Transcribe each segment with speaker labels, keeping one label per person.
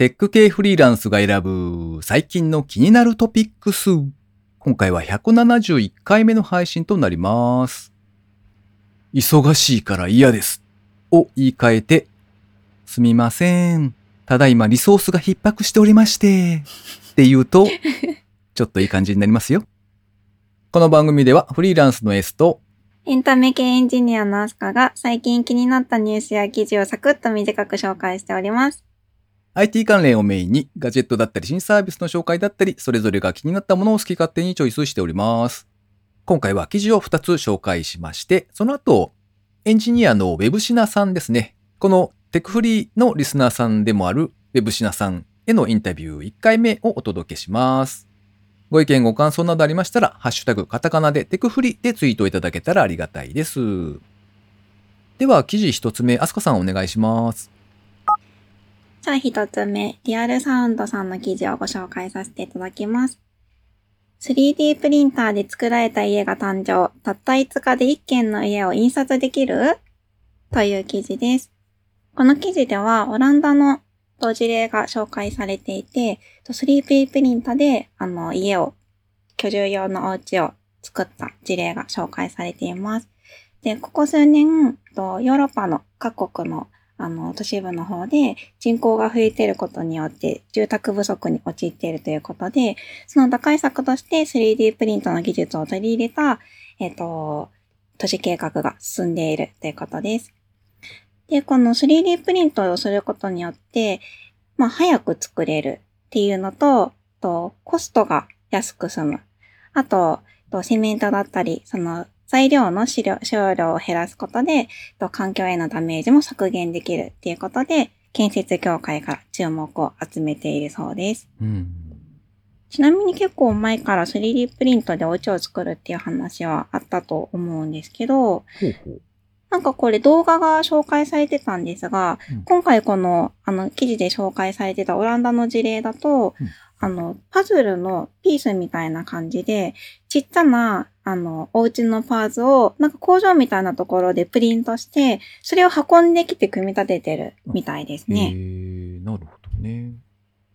Speaker 1: テック系フリーランスが選ぶ最近の気になるトピックス。今回は171回目の配信となります。忙しいから嫌です。を言い換えて、すみません。ただいまリソースが逼迫しておりまして、って言うと、ちょっといい感じになりますよ。この番組ではフリーランスの S と
Speaker 2: エンタメ系エンジニアのアスカが最近気になったニュースや記事をサクッと短く紹介しております。
Speaker 1: IT 関連をメインにガジェットだったり新サービスの紹介だったり、それぞれが気になったものを好き勝手にチョイスしております。今回は記事を2つ紹介しまして、その後、エンジニアのウェブシナさんですね。このテクフリーのリスナーさんでもあるウェブシナさんへのインタビュー1回目をお届けします。ご意見ご感想などありましたら、ハッシュタグカタカナでテクフリーでツイートいただけたらありがたいです。では、記事1つ目、アスカさんお願いします。
Speaker 2: じゃあ一つ目、リアルサウンドさんの記事をご紹介させていただきます。3D プリンターで作られた家が誕生。たった5日で1軒の家を印刷できる？という記事です。この記事ではオランダの事例が紹介されていて、3D プリンターであの家を、居住用のお家を作った事例が紹介されています。で、ここ数年、ヨーロッパの各国のあの、都市部の方で人口が増えていることによって住宅不足に陥っているということで、その打開策として 3D プリントの技術を取り入れた、えっ、と、都市計画が進んでいるということです。で、この 3D プリントをすることによって、まあ、早く作れるっていうのと、とコストが安く済む。あと、とセメントだったり、その材料の使用量を減らすことで、と環境へのダメージも削減できるっていうことで、建設業界から注目を集めているそうです。
Speaker 1: うん。
Speaker 2: ちなみに結構前から 3D プリントでお家を作るっていう話はあったと思うんですけど。なんかこれ動画が紹介されてたんですが、
Speaker 1: うん
Speaker 2: 今回この、あの、記事で紹介されてたオランダの事例だと、
Speaker 1: うん
Speaker 2: あの、パズルのピースみたいな感じで、ちっちゃな、あの、お家のパーツを、なんか工場みたいなところでプリントして、それを運んできて組み立ててるみたいです
Speaker 1: へ
Speaker 2: ね。
Speaker 1: ーなるほどね。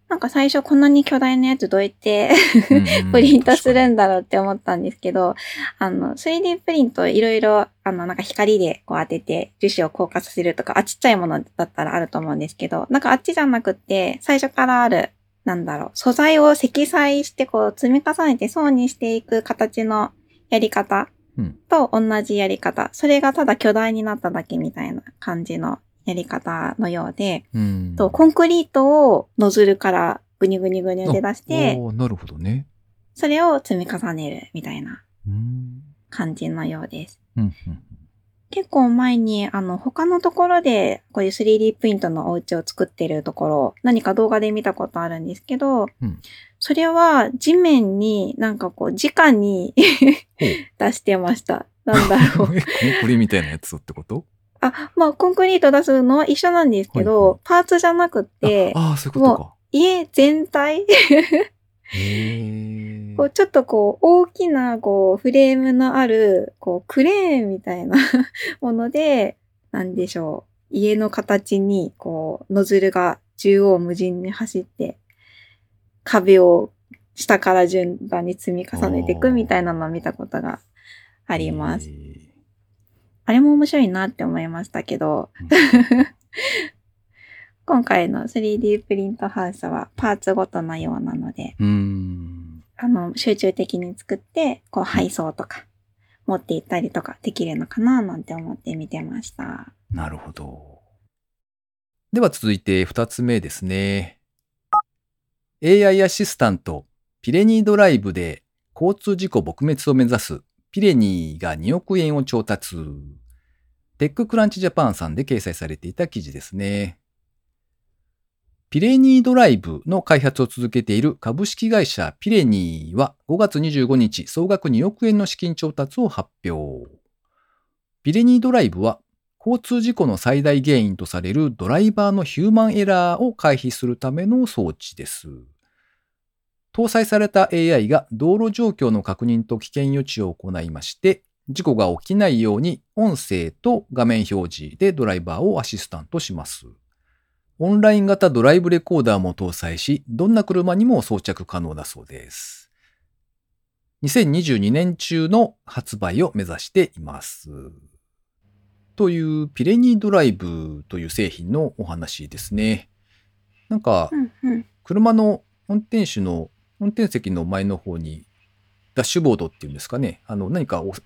Speaker 2: なんか最初こんなに巨大なやつどうやって プリントするんだろうって思ったんですけど、あの、3D プリントいろいろ、あの、なんか光でこう当てて樹脂を硬化させるとか、あ、ちっちゃいものだったらあると思うんですけど、なんかあっちじゃなくって、最初からある、なんだろう、素材を積載してこう積み重ねて層にしていく形のやり方
Speaker 1: うん
Speaker 2: と同じやり方。それがただ巨大になっただけみたいな感じのやり方のようで、
Speaker 1: うん。
Speaker 2: とコンクリートをノズルからぐにゅぐにゅぐにゅで出して、
Speaker 1: なるほどね。
Speaker 2: それを積み重ねるみたいな
Speaker 1: うん。
Speaker 2: 感じのようです。
Speaker 1: うんうん
Speaker 2: 結構前に、あの、他のところで、こういう 3D プリントのお家を作ってるところ、何か動画で見たことあるんですけど、
Speaker 1: うん
Speaker 2: それは地面になんかこう、直に 出してました。なんだろう。
Speaker 1: え、コンクリみたいなやつってこと？
Speaker 2: あ、まあ、コンクリート出すのは一緒なんですけど、
Speaker 1: はいはい
Speaker 2: パーツじゃなくって、
Speaker 1: ああー、そういうことか。
Speaker 2: 家全体
Speaker 1: へえ
Speaker 2: こう。ちょっとこう、大きな、こう、フレームのある、こう、クレーンみたいな もので、なんでしょう。家の形に、こう、ノズルが縦横無尽に走って、壁を下から順番に積み重ねていくみたいなのを見たことがあります。
Speaker 1: へー
Speaker 2: あれも面白いなって思いましたけど、今回の 3D プリントハウスはパーツごとのようなので、
Speaker 1: うーん。
Speaker 2: あの、集中的に作って、こう配送とか、持って行ったりとかできるのかななんて思って見てました。
Speaker 1: なるほど。では続いて二つ目ですね。AI アシスタント、ピレニードライブで交通事故撲滅を目指すピレニーが2億円を調達。テッククランチジャパンさんで掲載されていた記事ですね。ピレニードライブの開発を続けている株式会社ピレニーは5月25日総額2億円の資金調達を発表。ピレニードライブは交通事故の最大原因とされるドライバーのヒューマンエラーを回避するための装置です。搭載された AI が道路状況の確認と危険予知を行いまして、事故が起きないように音声と画面表示でドライバーをアシスタントします。オンライン型ドライブレコーダーも搭載し、どんな車にも装着可能だそうです。2022年中の発売を目指しています。というピレニードライブという製品のお話ですね。なんか。車の運転手の運転席の前の方にダッシュボードっていうんですかね。あの、何か。置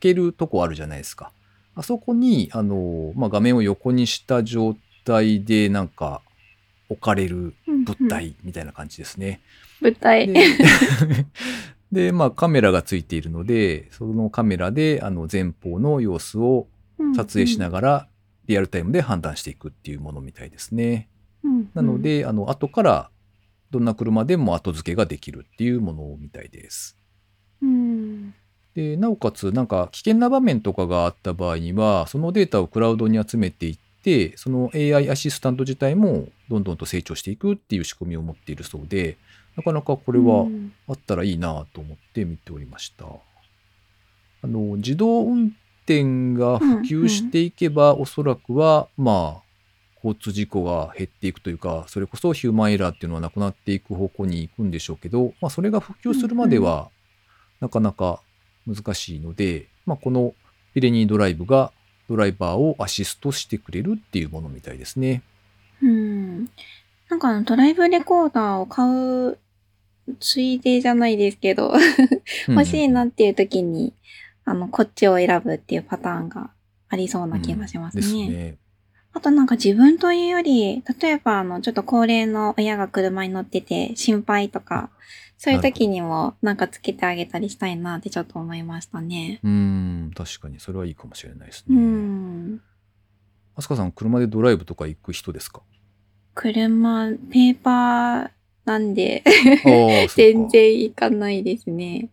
Speaker 1: けるとこあるじゃないですか。あそこに、あの、まあ、画面を横にした状態でなんか置かれる物体みたいな感じですね。
Speaker 2: 物体。
Speaker 1: で、でまあ、カメラがついているので、そのカメラであの前方の様子を撮影しながらリアルタイムで判断していくっていうものみたいですね。
Speaker 2: うん
Speaker 1: なの、で、あの、後からどんな車でも後付けができるっていうものみたいです。
Speaker 2: うん。
Speaker 1: で、なおかつ、なんか危険な場面とかがあった場合には、そのデータをクラウドに集めていって、その AI アシスタント自体もどんどんと成長していくっていう仕組みを持っているそうで、なかなかこれは
Speaker 2: うん。
Speaker 1: あったらいいなと思って見ておりました。あの、自動運転が普及していけば、おそらくは、まあ、交通事故が減っていくというか、それこそヒューマンエラーっていうのはなくなっていく方向に行くんでしょうけど、まあ、それが普及するまでは、なかなか難しいので、まあ、このピレニードライブがドライバーをアシストしてくれるっていうものみたいですね。
Speaker 2: うん。なんかあのドライブレコーダーを買うついでじゃないですけど、欲しいなっていう時に、あの、こっちを選ぶっていうパターンがありそうな気がします
Speaker 1: です
Speaker 2: ね。
Speaker 1: ね。
Speaker 2: あとなんか自分というより、例えばあの、ちょっと高齢の親が車に乗ってて心配とか、そういう時にもなんかつけてあげたりしたいなってちょっと思いましたね。
Speaker 1: うーん、確かにそれはいいかもしれないです
Speaker 2: う
Speaker 1: ね。
Speaker 2: ん。
Speaker 1: あすかさん、車でドライブとか行く人ですか？
Speaker 2: 車、ペーパーなんで、全然行かないですね。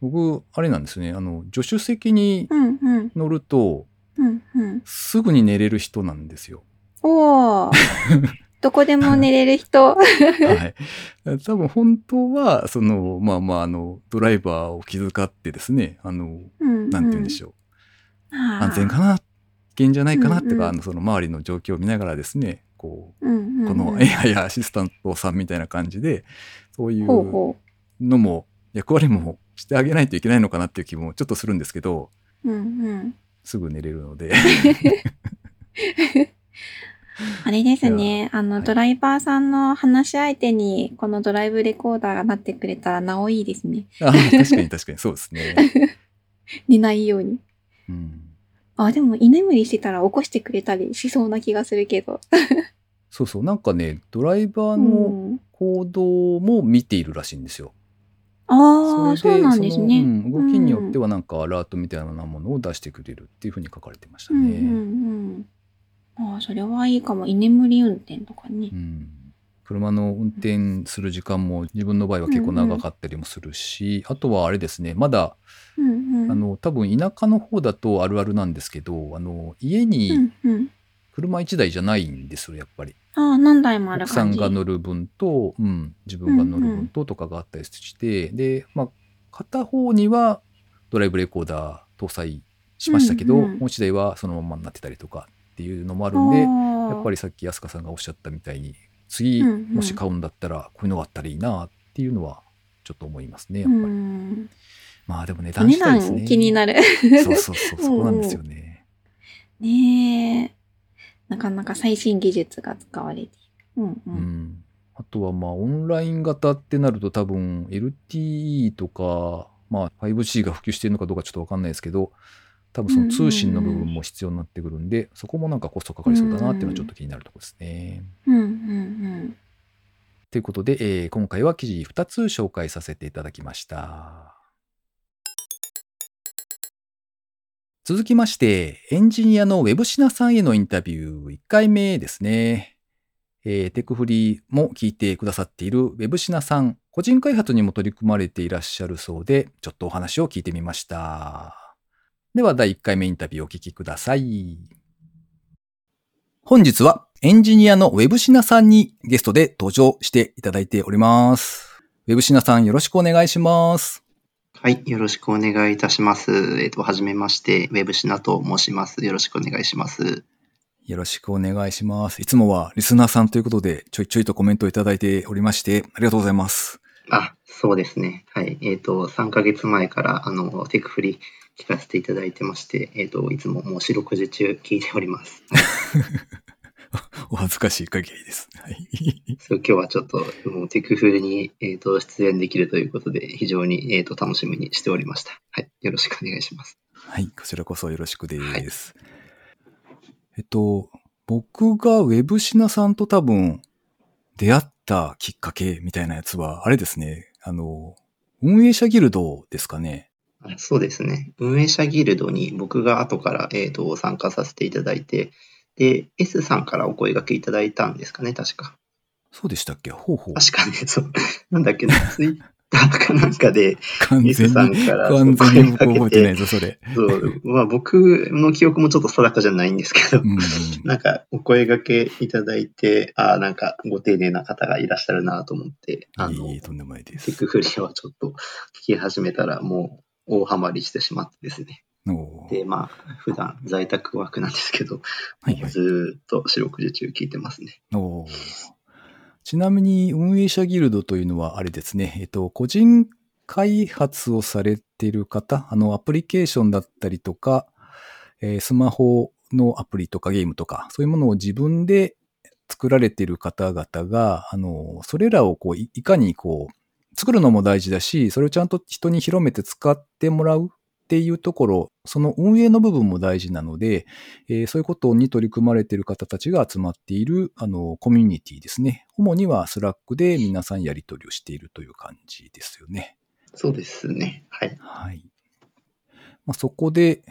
Speaker 1: 僕、あれなんですね。あの、助手席に
Speaker 2: うんうん、
Speaker 1: 乗ると、
Speaker 2: うんうん。
Speaker 1: すぐに寝れる人なんですよ。
Speaker 2: おー。どこでも寝れる人。
Speaker 1: はい。多分本当は、その、まあまあ、あの、ドライバーを気遣ってですね、あの、
Speaker 2: うん、
Speaker 1: なんて言うんでしょう。
Speaker 2: ょ
Speaker 1: 安全かな危険じゃないかなとか、
Speaker 2: うんうん
Speaker 1: あのその周りの状況を見ながらですね、こう、
Speaker 2: うんうんうん、
Speaker 1: この AI アシスタントさんみたいな感じで、そういうのも、役割もしてあげないといけないのかなっていう気もちょっとするんですけど、
Speaker 2: う。うんうん。
Speaker 1: すぐ寝れるので。
Speaker 2: あれですね。あの、
Speaker 1: はい
Speaker 2: ドライバーさんの話し相手に、このドライブレコーダーがなってくれたらなおいいですね。
Speaker 1: あ確かに確かにそうですね。
Speaker 2: 寝ないように。
Speaker 1: うん、
Speaker 2: あ、でも居眠りしてたら起こしてくれたりしそうな気がするけど。
Speaker 1: そうそう、なんかね、ドライバー
Speaker 2: う
Speaker 1: の
Speaker 2: ん、
Speaker 1: 行動も見ているらしいんですよ。
Speaker 2: ああ、そうなんですね。
Speaker 1: うん動きによってはなんかアラートみたいなものを出してくれるっていうふうに書かれてました
Speaker 2: うん
Speaker 1: ね。
Speaker 2: うんうん。ああ、それはいいかも。居眠り運転とかね
Speaker 1: う。ん車の運転する時間も自分の場合は結構長かったりもするし、あとはあれですねまだ
Speaker 2: うんうん。
Speaker 1: あの多分田舎の方だとあるあるなんですけどあの家
Speaker 2: う
Speaker 1: に
Speaker 2: んうん。
Speaker 1: 車1台じゃないんですよやっぱり
Speaker 2: ああ、何台もある
Speaker 1: 奥さん
Speaker 2: 感じ。
Speaker 1: が乗る分と、うん、自分が乗る分ととかがあったりして、で、まあ、片方にはドライブレコーダー搭載しましたけど、
Speaker 2: うんうん
Speaker 1: もう1台はそのままになってたりとかっていうのもあるんで、やっぱりさっき安香さんがおっしゃったみたいに次
Speaker 2: うんうん
Speaker 1: もし買うんだったらこういうのがあったらいいなっていうのはちょっと思いますねやっ
Speaker 2: う
Speaker 1: ぱり、
Speaker 2: ん。
Speaker 1: まあでも値
Speaker 2: お
Speaker 1: 段
Speaker 2: 値
Speaker 1: 次第ですね
Speaker 2: 段気になる。
Speaker 1: そうそうそうそこなんですよね、
Speaker 2: ねえ。なかなか最新技術が使われている。うんう。
Speaker 1: うんん、あとはまあオンライン型ってなると多分 LTE とか、まあ、5G が普及しているのかどうかちょっとわかんないですけど多分その通信の部分も必要になってくるんで、そこもなんかコストかかりそうだなっていうのはちょっと気になるところですね。
Speaker 2: うんうん
Speaker 1: ということで、えー今回は記事2つ紹介させていただきました。続きまして、エンジニアのウェブシナさんへのインタビュー1回目ですね。えーテクフリーも聞いてくださっているウェブシナさん、個人開発にも取り組まれていらっしゃるそうで、ちょっとお話を聞いてみました。では、第1回目インタビューをお聞きください。本日はエンジニアのウェブシナさんにゲストで登場していただいております。ウェブシナさんよろしくお願いします。
Speaker 3: はい、よろしくお願いいたします。えっ、と、はじめまして、ウェブシナと申します。よろしくお願いします。
Speaker 1: よろしくお願いします。いつもはリスナーさんということで、ちょいちょいとコメントをいただいておりまして、ありがとうございます。
Speaker 3: あ、そうですね。はい。えっ、と、3ヶ月前から、あの、テクフリ聞かせていただいてまして、えっ、と、いつももう四六時中聞いております。
Speaker 1: お恥ずかしい限りです。はい。
Speaker 3: そう今日はちょっと、もうテクフリに、えっ、と、出演できるということで、非常に、えっ、と、楽しみにしておりました。はい。よろしくお願いします。
Speaker 1: はい、こちらこそよろしくです。えっと、僕がウェブシナさんと多分出会ったきっかけみたいなやつは、あれですね、あの、運営者ギルドですかね。
Speaker 3: あそうですね。運営者ギルドに僕が後から、えっ、と、参加させていただいて、で、S さんからお声掛けいただいたんですかね、確か。
Speaker 1: そうでしたっけ？ほうほう。
Speaker 3: 確かね、そう。なんだっけな、ツイッターかなんかで、
Speaker 1: 完全
Speaker 3: S さん
Speaker 1: に、
Speaker 3: から
Speaker 1: 完全に僕
Speaker 3: 声かけて、
Speaker 1: 覚えてないぞ、それ。
Speaker 3: そう、まあ僕の記憶もちょっと定かじゃないんですけど
Speaker 1: う、ん。
Speaker 3: なんかお声掛けいただいて、ああ、なんかご丁寧な方がいらっしゃるなと思って、あの
Speaker 1: いえいえ、とんでもないです。
Speaker 3: テクフリをちょっと聞き始めたらもう大ハマりしてしまってですね。で、まあ普段在宅ワークなんですけど、
Speaker 1: はいはい。
Speaker 3: ずーっと四六時中聞いてますね。
Speaker 1: ちなみに運営者ギルドというのはあれですね、えっと、個人開発をされている方、あの、アプリケーションだったりとか、えースマホのアプリとかゲームとか、そういうものを自分で作られている方々が、あの、それらをこう、いいかにこう、作るのも大事だし、それをちゃんと人に広めて使ってもらうっていうところ、その運営の部分も大事なので、えーそういうことに取り組まれている方たちが集まっている、あの、コミュニティですね。主には Slack で皆さんやり取りをしているという感じですよね。
Speaker 3: そうですね。はい。
Speaker 1: はい。まあ、そこで、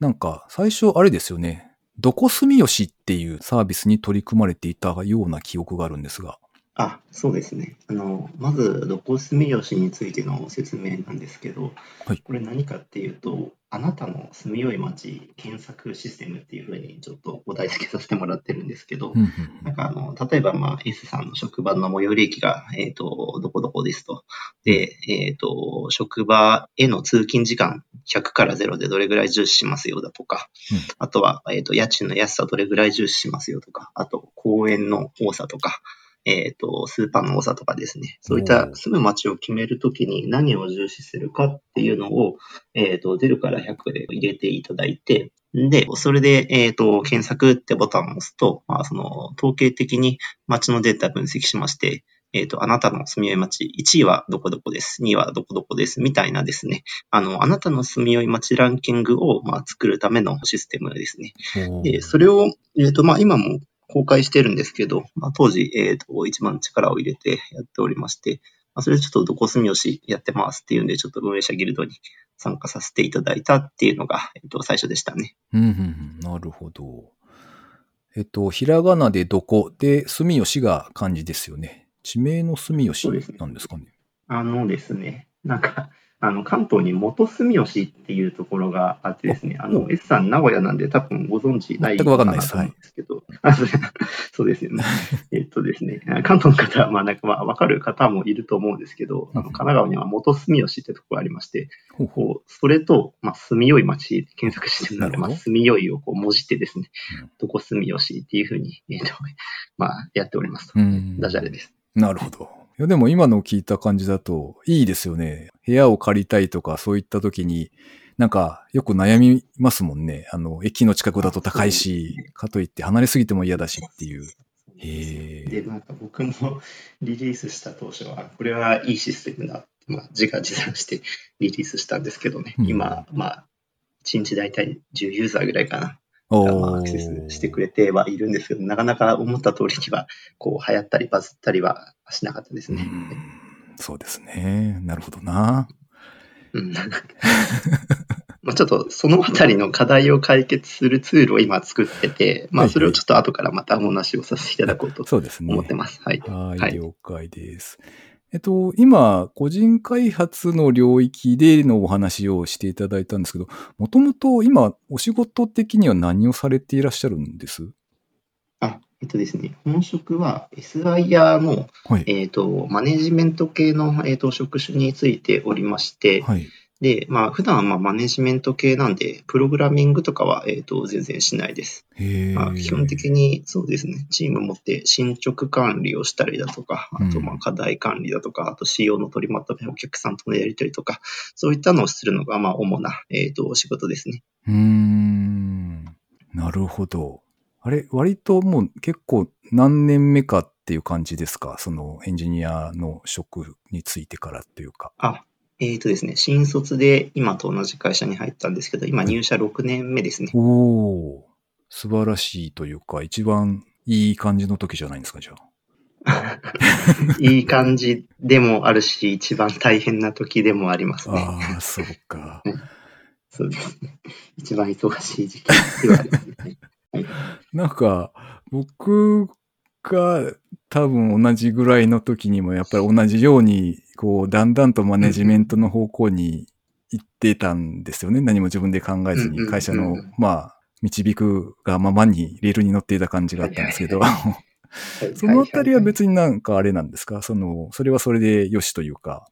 Speaker 1: なんか、最初あれですよね。どこ住吉っていうサービスに取り組まれていたような記憶があるんですが。
Speaker 3: あ、そうですね。あの、まず、どこ住吉についての説明なんですけど、
Speaker 1: はい。
Speaker 3: これ何かっていうと、あなたの住みよい街検索システムっていうふうにちょっとお題付けさせてもらってるんですけど、
Speaker 1: うんうん
Speaker 3: なんかあの、例えば、まあ、S さんの職場の最寄り駅が、えっ、と、どこどこですと。で、えっ、と、職場への通勤時間100から0でどれぐらい重視しますよだとか、
Speaker 1: うん。
Speaker 3: あとは、えっ、と、家賃の安さどれぐらい重視しますよとか、あと、公園の多さとか、えっ、と、スーパーの多さとかですね。そういった住む街を決めるときに何を重視するかっていうのを、えっ、と、0から100で入れていただいて、で、それで、えっ、と、検索ってボタンを押すと、まあ、その、統計的に街のデータ分析しまして、えっ、と、あなたの住みよい街、1位はどこどこです、2位はどこどこです、みたいなですね、あの、あなたの住みよい街ランキングを、まあ、作るためのシステムですね。で、それを、えっ、と、まあ、今も公開してるんですけど、まあ、当時、えっ、と、一番力を入れてやっておりまして、まあ、それでちょっとどこ住吉やってますっていうんで、ちょっと運営者ギルドに参加させていただいたっていうのが、えっ、と、最初でしたね。
Speaker 1: うんなるほど。えっと、ひらがなでどこで住吉が漢字ですよね。地名の住吉なんですかね。
Speaker 3: あのですね、なんか、あの、関東に元住吉っていうところがあってですね、あの、S さん名古屋なんで多分ご存知ない
Speaker 1: かんないです
Speaker 3: と思うんですけど、あそう そうですよね。えっとですね、関東の方は、まあなんかまあわかる方もいると思うんですけど、あの神奈川には元住吉ってところがありまして、こう、それと、まあ、住みよい町で検索してるので、まあ、住みよいをこう、文字ってですね
Speaker 1: うん、
Speaker 3: どこ住吉っていうふうに、えっと、まあ、やっております。
Speaker 1: うん
Speaker 3: ダジャレです。
Speaker 1: なるほど。いやでも今の聞いた感じだといいですよね。部屋を借りたいとかそういった時に、なんかよく悩みますもんね。あの、駅の近くだと高いし、かといって離れすぎても嫌だしっていう。へえ。
Speaker 3: で、なんか僕も リリースした当初は、これはいいシステムだって、まあ、自画自賛してリリースしたんですけどね、
Speaker 1: うん
Speaker 3: 今、まあ、1日大体10ユーザーぐらいかな、アクセスしてくれてはいるんですけど、なかなか思った通りには、こう、流行ったりバズったりはしなかったですね。
Speaker 1: うんそうですね。なるほどな。
Speaker 3: うん まあちょっとそのあたりの課題を解決するツールを今作ってて、まあそれをちょっと後からまたお話をさせていただこうと
Speaker 1: そうですね。
Speaker 3: 思ってます。はい。
Speaker 1: はい、
Speaker 3: はい
Speaker 1: 了解です。えっと、今、個人開発の領域でのお話をしていただいたんですけど、もともと今、お仕事的には何をされていらっしゃるんです？
Speaker 3: あ、えっとですね、本職は SIR の、
Speaker 1: はい。
Speaker 3: えっと、マネジメント系の、えっと、職種についておりまして、
Speaker 1: はい。
Speaker 3: で、まあ、普段はまあマネジメント系なんで、プログラミングとかは、えっ、と、全然しないです。まあ、基本的にそうですね、チーム持って進捗管理をしたりだとか、あと
Speaker 1: うん
Speaker 3: まあ課題管理だとか、あと仕様の取りまとめ、お客さんとのやり取りとか、そういったのをするのがまあ主な、えっ、と、仕事ですね。
Speaker 1: うーん。なるほど。あれ、割ともう結構何年目かっていう感じですか？そのエンジニアの職についてからっていうか。
Speaker 3: あ、えっ、とですね、新卒で今と同じ会社に入ったんですけど、今入社6年目ですね。
Speaker 1: おお素晴らしいというか、一番いい感じの時じゃないんですか、じゃあ。
Speaker 3: いい感じでもあるし、一番大変な時でもありますね。
Speaker 1: ああ、そうか。
Speaker 3: そうですね。一番忙しい時期ではありますね。
Speaker 1: なんか、僕が多分同じぐらいの時にもやっぱり同じように、こう、だんだんとマネジメントの方向に行ってたんですよね。何も自分で考えずに、会社の、まあ、導くがままにレールに乗っていた感じがあったんですけど、そのあたりは別になんかあれなんですか？その、それはそれでよしというか。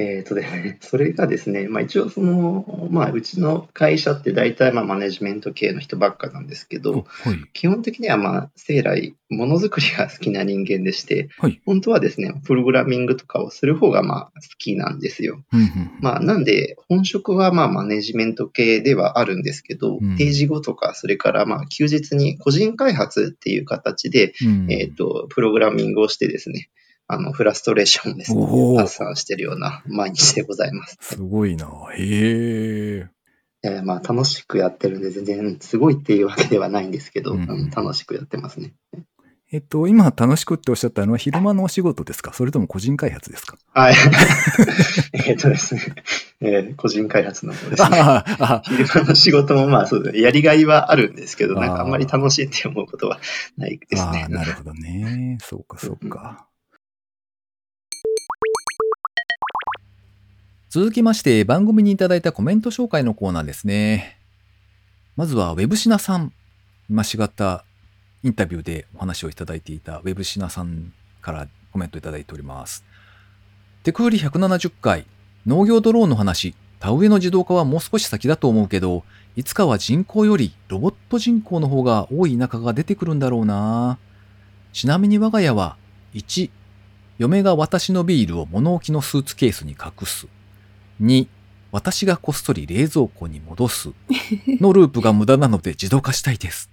Speaker 3: えっ、とですね、それがですね、まあ一応その、まあうちの会社って大体まあマネジメント系の人ばっかなんですけど、
Speaker 1: はい。
Speaker 3: 基本的にはまあ生来ものづくりが好きな人間でして、
Speaker 1: はい。
Speaker 3: 本当はですね、プログラミングとかをする方がまあ好きなんですよ。
Speaker 1: うんうん
Speaker 3: まあなんで本職はまあマネジメント系ではあるんですけど、
Speaker 1: うん
Speaker 3: 定時後とかそれからまあ休日に個人開発っていう形で、
Speaker 1: うん
Speaker 3: えっ、と、プログラミングをしてですね、あの、フラストレーションをですね、発散してるような毎日でございます。
Speaker 1: すごいな。へえ。
Speaker 3: えーまあ、楽しくやってるんで、全然すごいっていうわけではないんですけど、
Speaker 1: うん
Speaker 3: うん楽しくやってますね。
Speaker 1: えっと、今楽しくっておっしゃったのは昼間のお仕事ですか？それとも個人開発ですか？
Speaker 3: はい。えっとですね、えー個人開発の方ですね。昼間の仕事もまあそうですねやりがいはあるんですけど、なんかあんまり楽しいって思うことはないですね
Speaker 1: ああ、。なるほどね。そうか、そうか。続きまして、番組にいただいたコメント紹介のコーナーですね。まずは、ウェブシナさん。今しがったインタビューでお話をいただいていたウェブシナさんからコメントいただいております。テクフリ170回、農業ドローンの話、田植えの自動化はもう少し先だと思うけど、いつかは人口よりロボット人口の方が多い田舎が出てくるんだろうな。ちなみに我が家は、1、嫁が私のビールを物置のスーツケースに隠す。2、私がこっそり冷蔵庫に戻す。のループが無駄なので自動化したいです。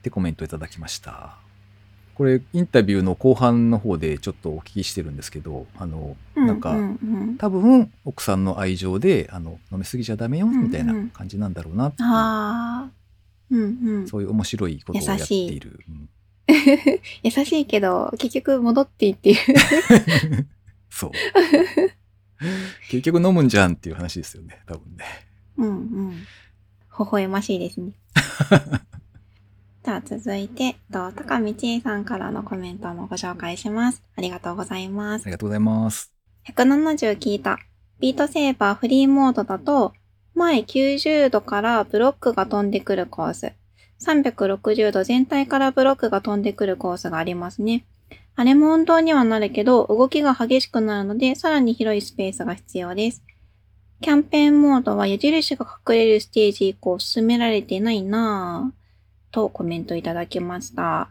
Speaker 1: ってコメントいただきました。これ、インタビューの後半の方でちょっとお聞きしてるんですけど、あの、なんか、
Speaker 2: うんうん
Speaker 1: 多分、奥さんの愛情で、あの、飲みすぎちゃダメよ、みたいな感じなんだろうなっていう。
Speaker 2: うんうん。
Speaker 1: そういう面白いことをやっている。うん
Speaker 2: 優しいけど、結局戻っていっていう。
Speaker 1: そう。結局飲むんじゃんっていう話ですよね、多分ね。
Speaker 2: うんうん。微笑ましいですね。じゃあ続いて、と高道恵さんからのコメントもご紹介します。ありがとうございます
Speaker 1: あり。がとうございます。
Speaker 2: 170聞いた。ビートセーバーフリーモードだと、前90度からブロックが飛んでくるコース。360度全体からブロックが飛んでくるコースがありますね。あれも運動にはなるけど、動きが激しくなるので、さらに広いスペースが必要です。キャンペーンモードは矢印が隠れるステージ以降進められてないなぁ。とコメントいただきました。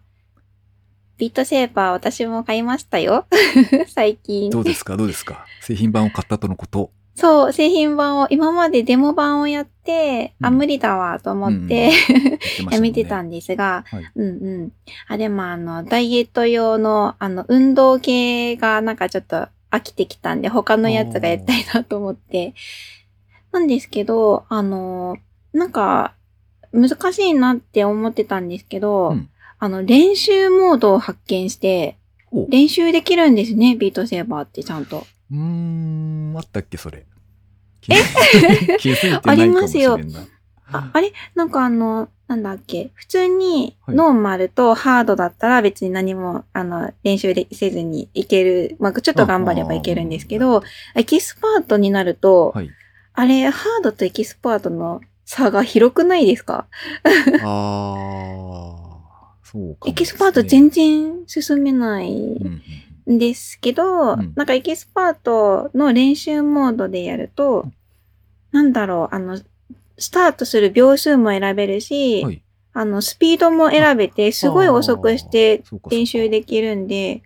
Speaker 2: ビットセーパー私も買いましたよ。最近。
Speaker 1: どうですか？どうですか？製品版を買ったとのこと。
Speaker 2: そう、製品版を、今までデモ版をやって、あ、
Speaker 1: うん
Speaker 2: 無理だわと思っ
Speaker 1: うん
Speaker 2: て、
Speaker 1: 言ってましたもんね
Speaker 2: やめてたんですが、
Speaker 1: はい
Speaker 2: うんうん。あ、でもあの、ダイエット用の、あの、運動系がなんかちょっと飽きてきたんで、他のやつがやりたいなと思って。なんですけど、あの、なんか、難しいなって思ってたんですけど、
Speaker 1: うん
Speaker 2: あの、練習モードを発見して、練習できるんですね、 Beat Saber ってちゃんと。
Speaker 1: うーん、あったっけそれ。気づい 気づいてないかもしれんな。
Speaker 2: ありますよ。あ、あれ？なんかあの、なんだっけ？普通に、
Speaker 1: はい。
Speaker 2: ノーマルとハードだったら別に何も、あの、練習でせずにいける。まあ、ちょっと頑張ればいけるんですけど、エキスパートになると、
Speaker 1: はい。
Speaker 2: あれ、ハードとエキスパートの差が広くないですか？
Speaker 1: ああ、そうかね、
Speaker 2: エキスパート全然進めないですけど、
Speaker 1: うん
Speaker 2: なんかエキスパートの練習モードでやると、なんだろう、あの、スタートする秒数も選べるし、
Speaker 1: はい。
Speaker 2: あの、スピードも選べて、すごい遅くして練習できるんで、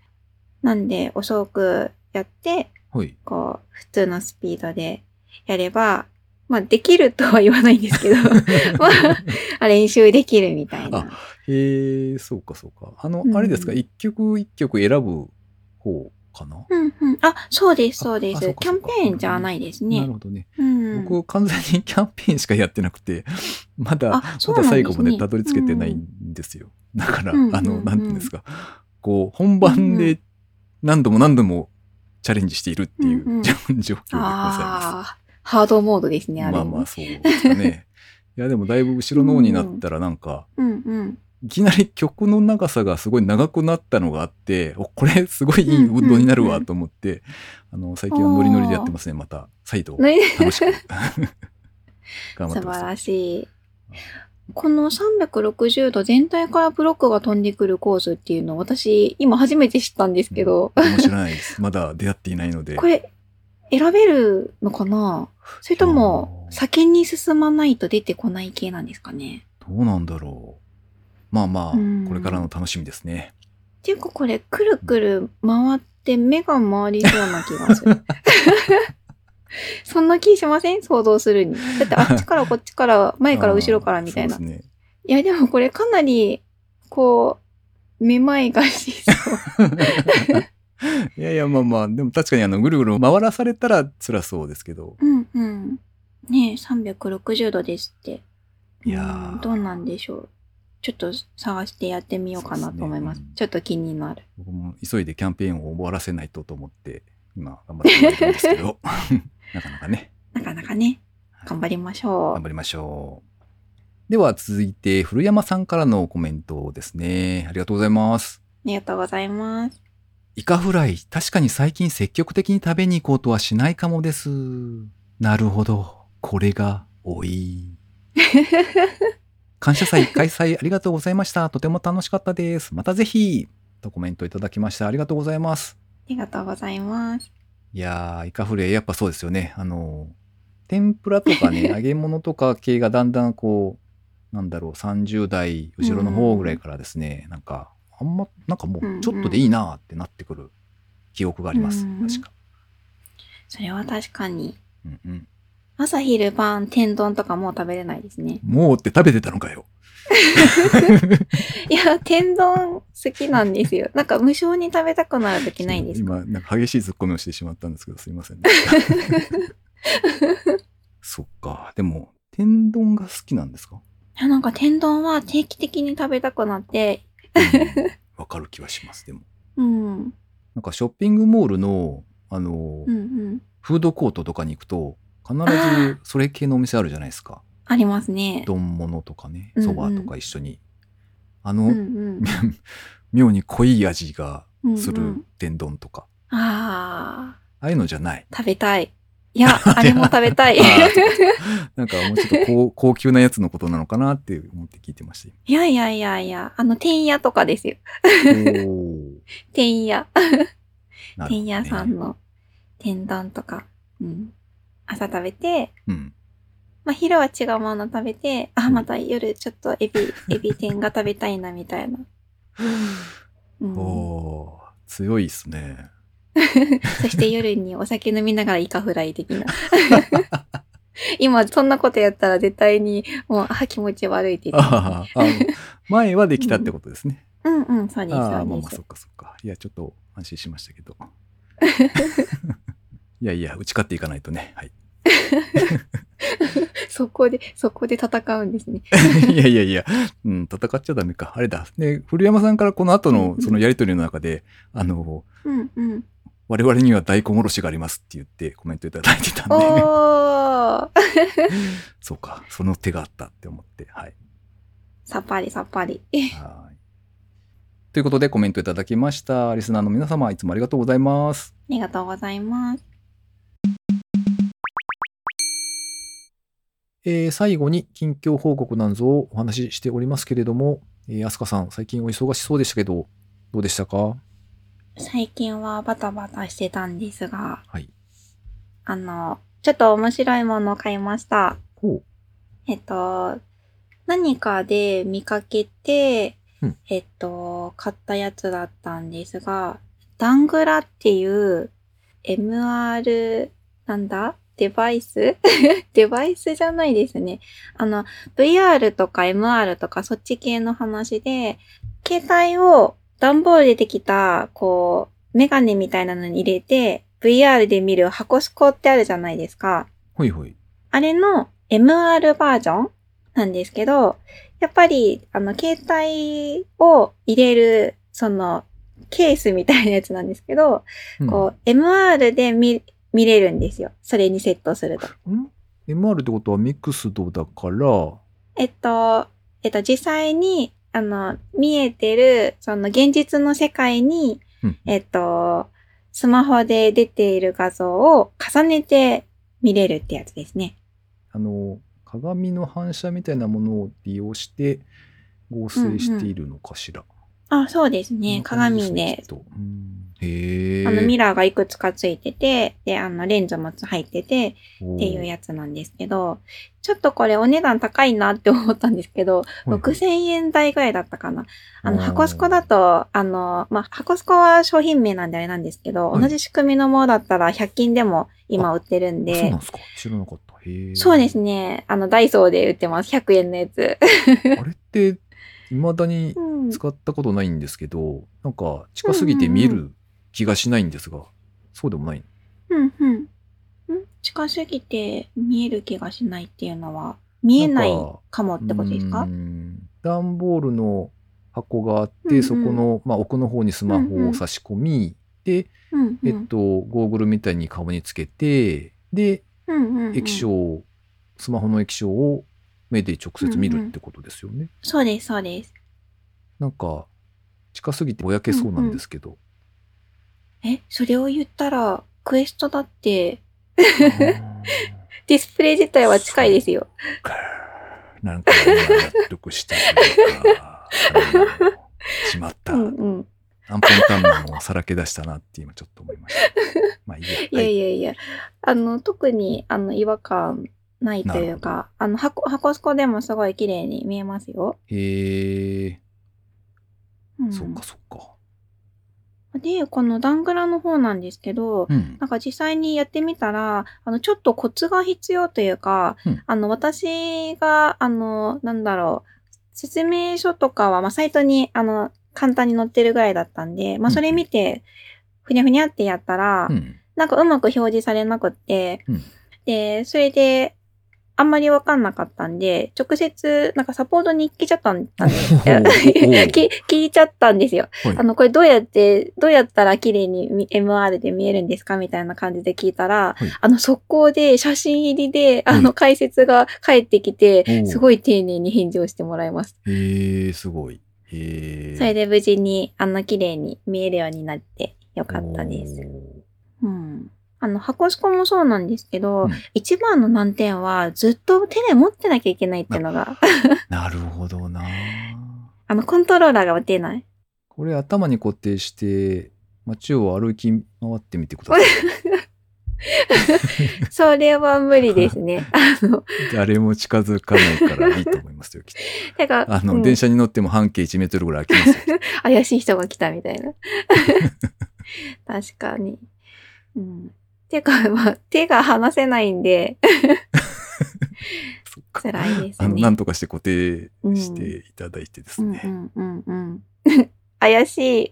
Speaker 2: なんで遅くやって、
Speaker 1: はい。
Speaker 2: こう、普通のスピードでやれば、まあ、できるとは言わないんですけど、まあ、練習できるみたいな。
Speaker 1: へえ、そうかそうか。あの、
Speaker 2: うん
Speaker 1: あれですか、一曲一曲選ぶ方かな、
Speaker 2: うんうん。あ、そうです、そうで
Speaker 1: あ
Speaker 2: す。キャンペーンじゃないですね
Speaker 1: なる。ほどね。
Speaker 2: うん。
Speaker 1: 僕、完全にキャンペーンしかやってなくて、まだ、まだ。最後までたどり着けてないんですよ。だから、
Speaker 2: うん
Speaker 1: あの、
Speaker 2: うん
Speaker 1: なんていうんですか。こう、本番で何度も何度もチャレンジしているっていう、状況でございます。
Speaker 2: ああ、ハードモードですね、あれ。
Speaker 1: まあまあ、そうですかね。いや、でもだいぶ後ろの方になったらなんか、
Speaker 2: うんうん。
Speaker 1: いきなり曲の長さがすごい長くなったのがあって、おこれすごいいい運動になるわと思って、あの、最近はノリノリでやってますね、また。再度、
Speaker 2: ね
Speaker 1: 楽しく。頑張っ
Speaker 2: 素晴。らしい。この360度全体からブロックが飛んでくるコースっていうのを私、今初めて知ったんですけど、
Speaker 1: 面白いです。まだ出会っていないので。
Speaker 2: これ、選べるのかな？それとも、先に進まないと出てこない系なんですかね？
Speaker 1: どうなんだろう。まあまあ、
Speaker 2: うん
Speaker 1: これからの楽しみですね。
Speaker 2: っていうかこれ、くるくる回って目が回りそうな気がする。そんな気しません？想像するに。だってあっちからこっちから、前から後ろからみたいな。
Speaker 1: ね。
Speaker 2: いや、でもこれかなり、こう、めまいがしそう。
Speaker 1: いやいや、まあまあ、でも確かにあの、ぐるぐる回らされたら辛そうですけど。
Speaker 2: うんうん。ねえ、360度ですって。
Speaker 1: いや
Speaker 2: どうなんでしょう。ちょっと探してやってみようかなと思います。
Speaker 1: すね
Speaker 2: ちょっと気になる。
Speaker 1: 僕も急いでキャンペーンを終わらせないとと思って、今 頑張っているんですけど、なかなかね、
Speaker 2: なかなかね、頑張りましょ
Speaker 1: 頑張りましょう。では続いて、古山さんからのコメントですね。ありがとうございます。
Speaker 2: う。ありがとうございます。
Speaker 1: イカフライ、確かに最近積極的に食べに行こうとはしないかもです。なるほど。これが多い。感謝祭 開催ありがとうございました。とても楽しかったです。またぜひ、とコメントいただきました。ありがとうございます。
Speaker 2: ありがとうございます。
Speaker 1: いやー、イカフレ、やっぱそうですよね。あの、天ぷらとかね、揚げ物とか系がだんだんこう、なんだろう、30代後ろの方ぐらいからですね、なんか、あんま、なんかもうちょっとでいいなーってなってくる記憶があります。
Speaker 2: うん
Speaker 1: 確か。
Speaker 2: それは確かに。
Speaker 1: うんうん。
Speaker 2: 朝昼晩天丼とかもう食べれないですね。
Speaker 1: もうって食べてたのかよ。
Speaker 2: いや、天丼好きなんですよ。なんか無償に食べたくなるときないですか？
Speaker 1: 今、なんか激しいツッコミをしてしまったんですけど、すいません、ね。そっか。でも、天丼が好きなんですか？
Speaker 2: いやなんか天丼は定期的に食べたくなって、
Speaker 1: うんわかる気はします、でも。
Speaker 2: うん。
Speaker 1: なんかショッピングモールの、あの、
Speaker 2: うんうん。
Speaker 1: フードコートとかに行くと、必
Speaker 2: あ
Speaker 1: ずそれ系のお店あるじゃないですか。
Speaker 2: ありますね。
Speaker 1: 丼物とかね、
Speaker 2: うんうん
Speaker 1: そばとか一緒に。あの、
Speaker 2: うんうん。
Speaker 1: 妙に濃い味がする
Speaker 2: うんうん
Speaker 1: 天丼とか。
Speaker 2: あ
Speaker 1: ああいうのじゃない。
Speaker 2: あ、食べたい。いや、あれも食べたい。
Speaker 1: なんかもうちょっと高高級なやつのことなのかなって思って聞いてました。
Speaker 2: いやいやいやいや、あの、天屋とかですよ。
Speaker 1: おー
Speaker 2: 天屋。
Speaker 1: なるほどね
Speaker 2: 天屋さんの天丼とか。うん。朝食べて、
Speaker 1: うん。
Speaker 2: まあ、昼は違うもの食べて、あ、また夜ちょっとエビ、エビ天が食べたいな、みたいな。うん、
Speaker 1: おー強いっすね。
Speaker 2: そして夜にお酒飲みながらイカフライ的な。今、そんなことやったら絶対に、もう、あ、気持ち悪いって言って
Speaker 1: あーあの前はできたってことですね。
Speaker 2: うんうん、そうです、
Speaker 1: ああ、まあまあそっ。かそっか。いや、ちょっと安心しましたけど。いやいや、打ち勝っていかないとね。はい。
Speaker 2: そこで、そこで戦うんですね。
Speaker 1: いやいやいや、うん、戦っちゃダメか。あれだ。で、古山さんからこの後のそのやりとりの中で、あの、
Speaker 2: うんうん。
Speaker 1: 我々には大根おろしがありますって言ってコメントいただいてたんで、そうか、その手があったって思って、はい。
Speaker 2: さっぱりさっぱり。
Speaker 1: はい。ということでコメントいただきました。リスナーの皆様、いつもありがとうございます。
Speaker 2: ありがとうございます。
Speaker 1: えー最後に近況報告なんぞをお話ししておりますけれども、えー、アスカさん、最近お忙しそうでしたけど、どうでしたか？
Speaker 2: 最近はバタバタしてたんですが、
Speaker 1: はい。
Speaker 2: あの、ちょっと面白いものを買いました。
Speaker 1: ほう。
Speaker 2: えっと、何かで見かけて、
Speaker 1: うん
Speaker 2: えっと、買ったやつだったんですが、ダングラっていう MR、なんだ？デバイス？デバイスじゃないですね。あの、VR とか MR とかそっち系の話で、携帯を段ボールでできた、こう、メガネみたいなのに入れて、VR で見る箱スコってあるじゃないですか。
Speaker 1: ほいほい。
Speaker 2: あれの MR バージョンなんですけど、やっぱり、あの、携帯を入れる、その、ケースみたいなやつなんですけど、
Speaker 1: うん
Speaker 2: こう、MR で見、見れるんですよ。それにセットすると。
Speaker 1: ん ?MR ってことはミクスドだから、
Speaker 2: えっと、えっと、実際に、あの、見えてる、その現実の世界に、
Speaker 1: うん
Speaker 2: えっと、スマホで出ている画像を重ねて見れるってやつですね。
Speaker 1: あの、鏡の反射みたいなものを利用して合成しているのかしら。
Speaker 2: あ、そうですね。
Speaker 1: こんな感じ
Speaker 2: 鏡で
Speaker 1: すねきっとうんへえ。
Speaker 2: あの、ミラーがいくつかついてて、で、あの、レンズも入ってて、
Speaker 1: っ
Speaker 2: っていうやつなんですけど、ちょっとこれお値段高いなって思ったんですけど、6000円台ぐらいだったかな。あの、箱スコだと、あの、まあ、箱スコは商品名なんであれなんですけど、
Speaker 1: はい
Speaker 2: 同じ仕組みのものだったら100均でも今売ってるん
Speaker 1: そう
Speaker 2: で
Speaker 1: なん、ですか知らなかった。へえ。
Speaker 2: そうですね。あの、ダイソーで売ってます。100円のやつ。
Speaker 1: あれって、未だに
Speaker 2: うん。
Speaker 1: 使ったことないんですけど、なんか近すぎて見える気がしないんですが、そうでもない。
Speaker 2: うん、うん。ん？近すぎて見える気がしないっていうのは、見えないかもってことです
Speaker 1: う
Speaker 2: か
Speaker 1: ん段ボールの箱があって、
Speaker 2: うんうん
Speaker 1: そこの、まあ、奥の方にスマホを差し込み、で、
Speaker 2: うん、うん。
Speaker 1: えっと、ゴーグルみたいに顔につけて、で、
Speaker 2: うんうんうん
Speaker 1: 液晶を、スマホの液晶を目で直接見るってことですよね。
Speaker 2: そうです、そうです。
Speaker 1: なんか、近すぎてぼやけそうなんですけど。
Speaker 2: え、それを言ったら、クエストだって、ディスプレイ自体は近いですよ。
Speaker 1: かなんか今納得したというか、うんしまった。
Speaker 2: うんうん。
Speaker 1: アンポンタンマンをさらけ出したなって今ちょっと思いました。まあいいや。
Speaker 2: いやいやいや、あの、特に、あの、違和感ないというか、あの、箱、箱スコでもすごい綺麗に見えますよ。
Speaker 1: へえ、
Speaker 2: うん、
Speaker 1: そっかそっか。
Speaker 2: で、このダングラの方なんですけど、
Speaker 1: うん。
Speaker 2: なんか実際にやってみたら、あの、ちょっとコツが必要というか、
Speaker 1: うん
Speaker 2: あの、私が、あの、なんだろう、説明書とかは、まあ、サイトに、あの、簡単に載ってるぐらいだったんで、まあ、それ見て、ふにゃふにゃってやったら、
Speaker 1: うん。
Speaker 2: なんかうまく表示されなくって、
Speaker 1: うん
Speaker 2: で、それで、あんまりわかんなかったんで、直接、なんかサポートに聞いちゃったんです 聞いちゃったんですよ。
Speaker 1: はい
Speaker 2: あの、これどうやって、どうやったら綺麗にみ MR で見えるんですかみたいな感じで聞いたら、
Speaker 1: はい
Speaker 2: あの、速攻で写真入りで、あ
Speaker 1: はい
Speaker 2: の、解説が返ってきて、
Speaker 1: おー
Speaker 2: すごい丁寧に返事をしてもらいます。
Speaker 1: へえ、すごい。へえ。
Speaker 2: それで無事に、あの、綺麗に見えるようになってよかったです。うん。あの、箱スコもそうなんですけど、
Speaker 1: うん
Speaker 2: 一番の難点は、ずっと手で持ってなきゃいけないっていうのが、
Speaker 1: なるほどな。
Speaker 2: あの、コントローラーが持てない。
Speaker 1: これ頭に固定して、街を歩き回ってみてください。
Speaker 2: それは無理ですね。あの、
Speaker 1: 誰も近づかないからいいと思いますよ、きっと。あの、
Speaker 2: うん
Speaker 1: 電車に乗っても半径1メートルぐらい空きますよ。
Speaker 2: 怪しい人が来たみたいな。確かに。うん。てか、まあ、手が離せないんで。辛いですね。
Speaker 1: あの、なんとかして固定していただいてですね。
Speaker 2: うんうんうんうん。怪しい。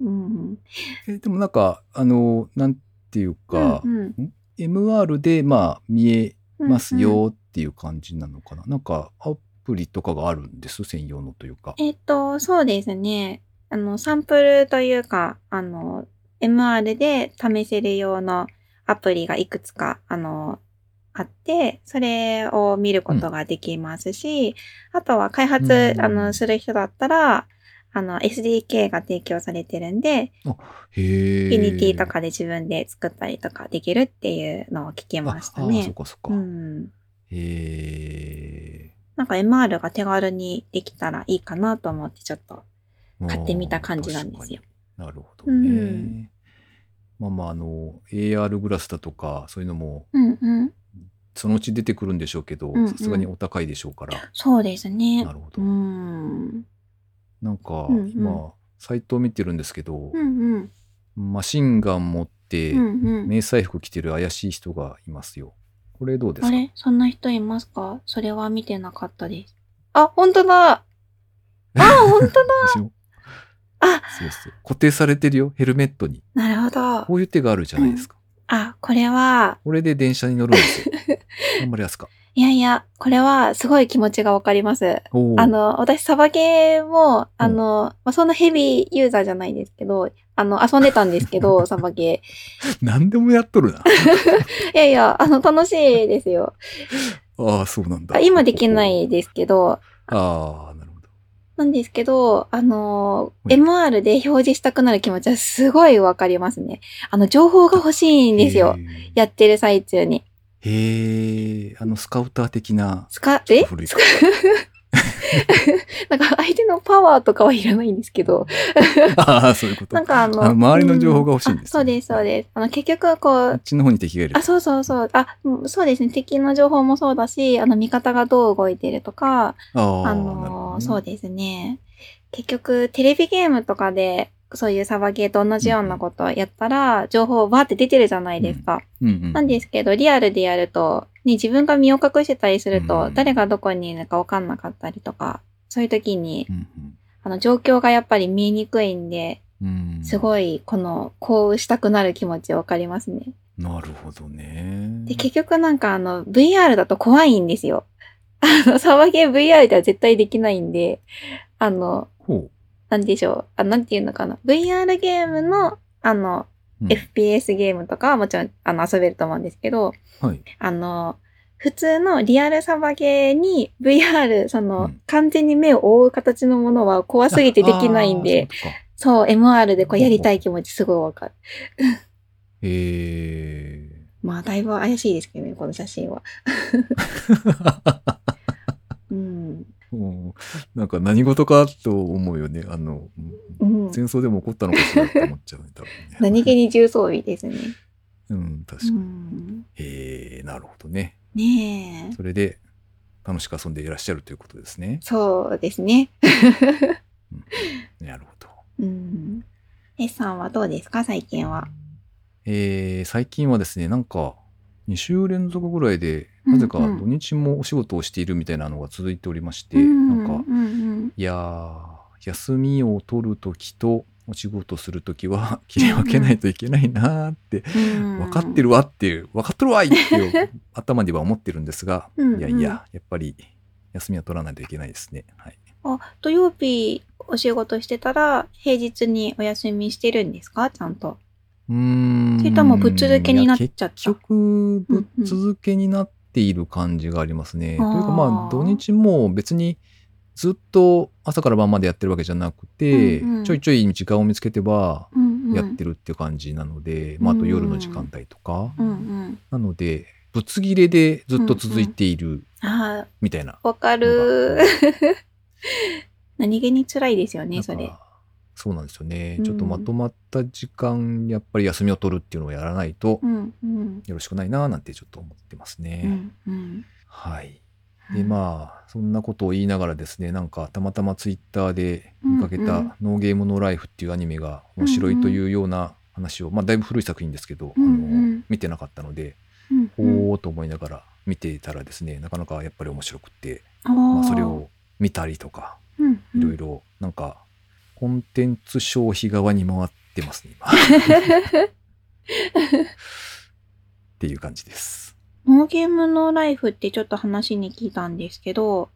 Speaker 2: うん。
Speaker 1: えでもなんか、あの、なんていうか、
Speaker 2: うんうん
Speaker 1: MR で、まあ、見え
Speaker 2: うん
Speaker 1: ますよっていう感じなのかな。なんか、アプリとかがあるんです、専用のというか。
Speaker 2: えっと、そうですね。あの、サンプルというか、あの、MR で試せる用のアプリがいくつか、あの、あって、それを見ることができますし、あとは開発、
Speaker 1: うん
Speaker 2: あの、する人だったら、あの、SDK が提供されてるんで、
Speaker 1: へえ。
Speaker 2: Unity とかで自分で作ったりとかできるっていうのを聞けました
Speaker 1: ああー、そっ
Speaker 2: ね。
Speaker 1: かそっか。
Speaker 2: うん。
Speaker 1: へえ。
Speaker 2: なんか MR が手軽にできたらいいかなと思ってちょっと買ってみた感じなんですよ。
Speaker 1: なるほどね。
Speaker 2: うん
Speaker 1: まあまあ、あの、AR グラスだとか、そういうのも、
Speaker 2: うんうん。
Speaker 1: そのうち出てくるんでしょうけどさすがにお高いでしょうから。
Speaker 2: そうですね
Speaker 1: な。るほど。
Speaker 2: うん。
Speaker 1: なんか、
Speaker 2: うんうん
Speaker 1: 今、サイトを見てるんですけど
Speaker 2: う、んうん。
Speaker 1: マシンガン持って。迷彩服着てる怪しい人がいますよ。これどうですか？
Speaker 2: あれ？そんな人いますか？それは見てなかったです。あ、本当だあ、本当だ あ
Speaker 1: そうそう。固定されてるよ、ヘルメットに。
Speaker 2: なるほど。
Speaker 1: こういう手があるじゃないですか。
Speaker 2: あ、これは、
Speaker 1: これで電車に乗るんですよ。頑張りやすか。
Speaker 2: いやいや、これはすごい気持ちがわかります。あ、の、私、サバゲーも、あの、まあ、そんなヘビーユーザーじゃないですけど、あの、遊んでたんですけど、サバゲ
Speaker 1: 何でもやっとるな。
Speaker 2: ー。いやいや、あの、楽しいですよ。
Speaker 1: ああ、そうなんだ。
Speaker 2: あ今できないですけど、
Speaker 1: ああ、な
Speaker 2: んですけど、あの、
Speaker 1: はい
Speaker 2: MR で表示したくなる気持ちはすごいわかりますね。あの、情報が欲しいんですよ。やってる最中に。
Speaker 1: へえ、あのスカウター的な。
Speaker 2: スカ、え？なんか相手のパワーとかはいらないんですけど、
Speaker 1: ああ、そういうこと。
Speaker 2: なんかあの、
Speaker 1: あの周りの情報が欲しいんですね
Speaker 2: うあそうです、そうです。あの、結局こう
Speaker 1: こっ、ちの方に敵がいる。
Speaker 2: あ、そうそうそう。あ、うんそうですね。敵の情報もそうだし、あの、味方がどう動いてるとか、
Speaker 1: あ
Speaker 2: の、そうですね。結局、テレビゲームとかで、そういうサバゲーと同じようなことをやったら、情報バーって出てるじゃないですか。
Speaker 1: うんうん。
Speaker 2: なんですけど、リアルでやると、ね、自分が身を隠してたりすると、
Speaker 1: うん
Speaker 2: 誰がどこにいるのかわかんなかったりとか、そういう時に、
Speaker 1: うん
Speaker 2: あの、状況がやっぱり見えにくいんで、
Speaker 1: うんうん。
Speaker 2: すごい、この、こうしたくなる気持ちわかりますね。
Speaker 1: なるほどね。
Speaker 2: で、結局なんかあの、VR だと怖いんですよ。あの、サバゲー VR では絶対できないんで、あの、
Speaker 1: ほ
Speaker 2: なんでしょう。あ、なんていうのかな。VR ゲームの、あの、
Speaker 1: う。うん
Speaker 2: FPS ゲームとかはもちろん、あの、遊べると思うんですけど、
Speaker 1: はい。
Speaker 2: あの、普通のリアルサバゲーに VR、その、
Speaker 1: うん
Speaker 2: 完全に目を覆う形のものは怖すぎてできないんで。
Speaker 1: そう
Speaker 2: そう MR でこうやりたい気持ちすごいわかる。
Speaker 1: と かへ
Speaker 2: まあ、だいぶ怪しいですけどね、この写真は。うん。
Speaker 1: うんなんか何事かと思うよね。あの、
Speaker 2: うん。
Speaker 1: 戦争でも起こったのかしらって思っちゃうね、多分ね。
Speaker 2: 何気に重装備ですね。
Speaker 1: うん、確か
Speaker 2: う
Speaker 1: に。
Speaker 2: ん。
Speaker 1: へえ、なるほどね。
Speaker 2: ねえ。
Speaker 1: それで、楽しく遊んでいらっしゃるということですね。
Speaker 2: そうですね。
Speaker 1: なるほど。
Speaker 2: うん。S さんはどうですか最近は？
Speaker 1: えー、最近はですね、なんか、2週連続ぐらいで、
Speaker 2: うんう
Speaker 1: なんぜか土日もお仕事をしているみたいなのが続いておりまして、
Speaker 2: うん
Speaker 1: なんか、
Speaker 2: うんうん。
Speaker 1: いやー、休みを取るときとお仕事するときは 切り分けないといけないなーって、
Speaker 2: うん
Speaker 1: 分かってるわっていう、分かっとるわいっていう 頭には思ってるんですが、
Speaker 2: うんうん
Speaker 1: いやいや、やっぱり休みは取らないといけないですね。はい。
Speaker 2: あ、土曜日お仕事してたら、平日にお休みしてるんですか？ちゃんと。
Speaker 1: うーん。
Speaker 2: それともぶっ続けになっちゃった
Speaker 1: 結局、ぶっ続けになっている感じがありますね。
Speaker 2: うんうん
Speaker 1: というかま
Speaker 2: あ
Speaker 1: 土日も別にずっと朝から晩までやってるわけじゃなくて、
Speaker 2: うんうん
Speaker 1: ちょいちょい時間を見つけてば
Speaker 2: うんうん。
Speaker 1: やってるっていう感じなので、まあ、あと夜の時間帯とか。
Speaker 2: うんうん。
Speaker 1: なので、ぶつ切れでずっと続いている
Speaker 2: あ
Speaker 1: みたいな。
Speaker 2: あ、わかる。何気に辛いですよね、それ。
Speaker 1: そうなんですよね。
Speaker 2: うん
Speaker 1: ちょっとまとまった時間、やっぱり休みを取るっていうのをやらないと。よろしくないななんてちょっと思ってますね。
Speaker 2: うんうん。
Speaker 1: はい。で、まあ、そんなことを言いながらですね、なんかたまたまツイッターで見かけたノーゲームノーライフっていうアニメが面白いというような話を、まあ、だいぶ古い作品ですけど、あの見てなかったので、おーと思いながら見ていたらですね、なかなかやっぱり面白くって、まあ、それを見たりとか、いろいろ、なんか、コンテンツ消費側に回ってますね、今。っていう感じです。
Speaker 2: ノーゲームのライフってちょっと話に聞いたんですけど。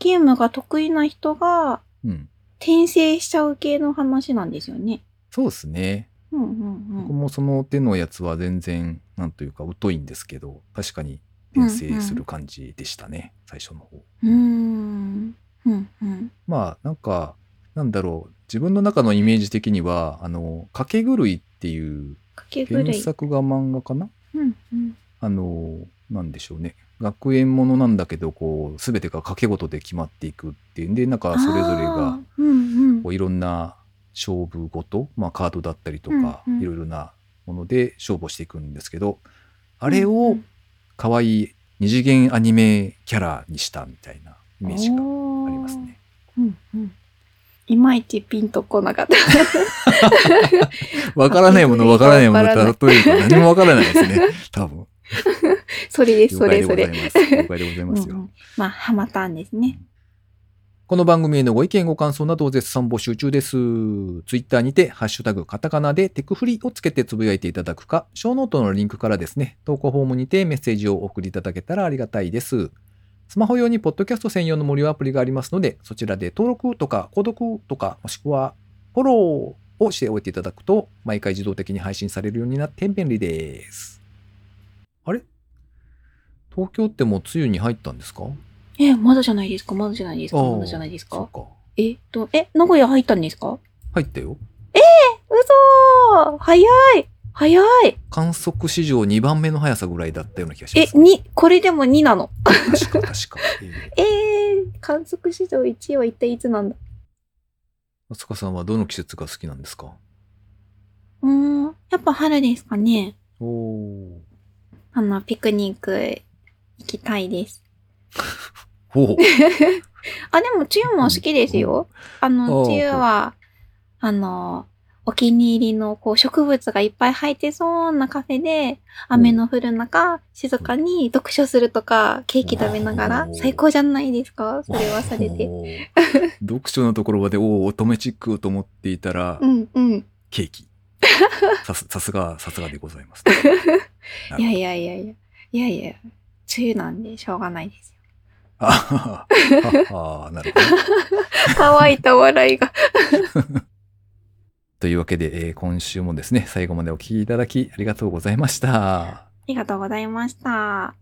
Speaker 2: ゲームが得意な人が
Speaker 1: うん。
Speaker 2: 転生しちゃう系の話なんですよね。
Speaker 1: そうですね。
Speaker 2: うんうん
Speaker 1: 僕もその手のやつは全然、なんというか疎いんですけど、確かに転生する感じでしたね、最初の方。
Speaker 2: うん。うんうん。
Speaker 1: まあ、なんか、なんだろう、自分の中のイメージ的には、あの、掛け狂いっていう。原作が漫画かな？
Speaker 2: うんうん。
Speaker 1: あの、なんでしょうね。学園ものなんだけど、こう、すべてが掛け事で決まっていくっていうんで、なんかそれぞれが
Speaker 2: うんうん
Speaker 1: こういろんな勝負事、まあカードだったりとか、
Speaker 2: うんうん
Speaker 1: いろいろなもので勝負をしていくんですけど、あれ
Speaker 2: う
Speaker 1: を
Speaker 2: ん
Speaker 1: 可愛い二次元アニメキャラにしたみたいなイメージがありますね。
Speaker 2: うんうん。いまいちピンとこなかった。
Speaker 1: わからないもの わからないもの
Speaker 2: わからない
Speaker 1: と例えると何もわからないですね。多分。
Speaker 2: それです、それ
Speaker 1: で
Speaker 2: それ。
Speaker 1: 了解でございますよ。
Speaker 2: うんうんまあ、ハマったんですね。
Speaker 1: この番組へのご意見ご感想などを絶賛募集中です。ツイッターにて、ハッシュタグカタカナでテクフリをつけてつぶやいていただくか、ショーノートのリンクからですね、投稿フォームにてメッセージをお送りいただけたらありがたいです。スマホ用にポッドキャスト専用の無料アプリがありますので、そちらで登録とか購読とか、もしくはフォローをしておいていただくと、毎回自動的に配信されるようになって便利です。あれ？東京ってもう梅雨に入ったんですか？
Speaker 2: え、まだじゃないですか？まだじゃないですか？まだじゃないですか？
Speaker 1: か。
Speaker 2: えっと、え、名古屋入ったんですか？
Speaker 1: 入ったよ。
Speaker 2: 嘘ー！早い早い
Speaker 1: 観測史上2番目の速さぐらいだったような気がしま
Speaker 2: え、
Speaker 1: す。
Speaker 2: に、これでも2なの
Speaker 1: 確か確か。えー
Speaker 2: えー、観測史上1位は一体いつなんだ？
Speaker 1: 松川さんはどの季節が好きなんですか？
Speaker 2: うーん、やっぱ春ですかね
Speaker 1: おお。
Speaker 2: あの、ピクニック行きたいです。
Speaker 1: ほう。
Speaker 2: あ、でも、梅雨も好きですよ。あの、梅雨は、あの、お気に入りのこう植物がいっぱい生えてそうなカフェで、雨の降る中、静かに読書するとか、ケーキ食べながら最高じゃないですか？それはされて。
Speaker 1: 読書のところまで、おお、乙女チックと思っていたら、
Speaker 2: うんうん。
Speaker 1: ケーキ。さす、さすが、さすがでございます。
Speaker 2: いやいやいやいや。いやいや、梅雨なんでしょうがないですよ。
Speaker 1: あはははなるほど。
Speaker 2: 乾いた笑いが。
Speaker 1: というわけで、えー今週もですね、最後までお聞きいただきありがとうございました。
Speaker 2: ありがとうございました。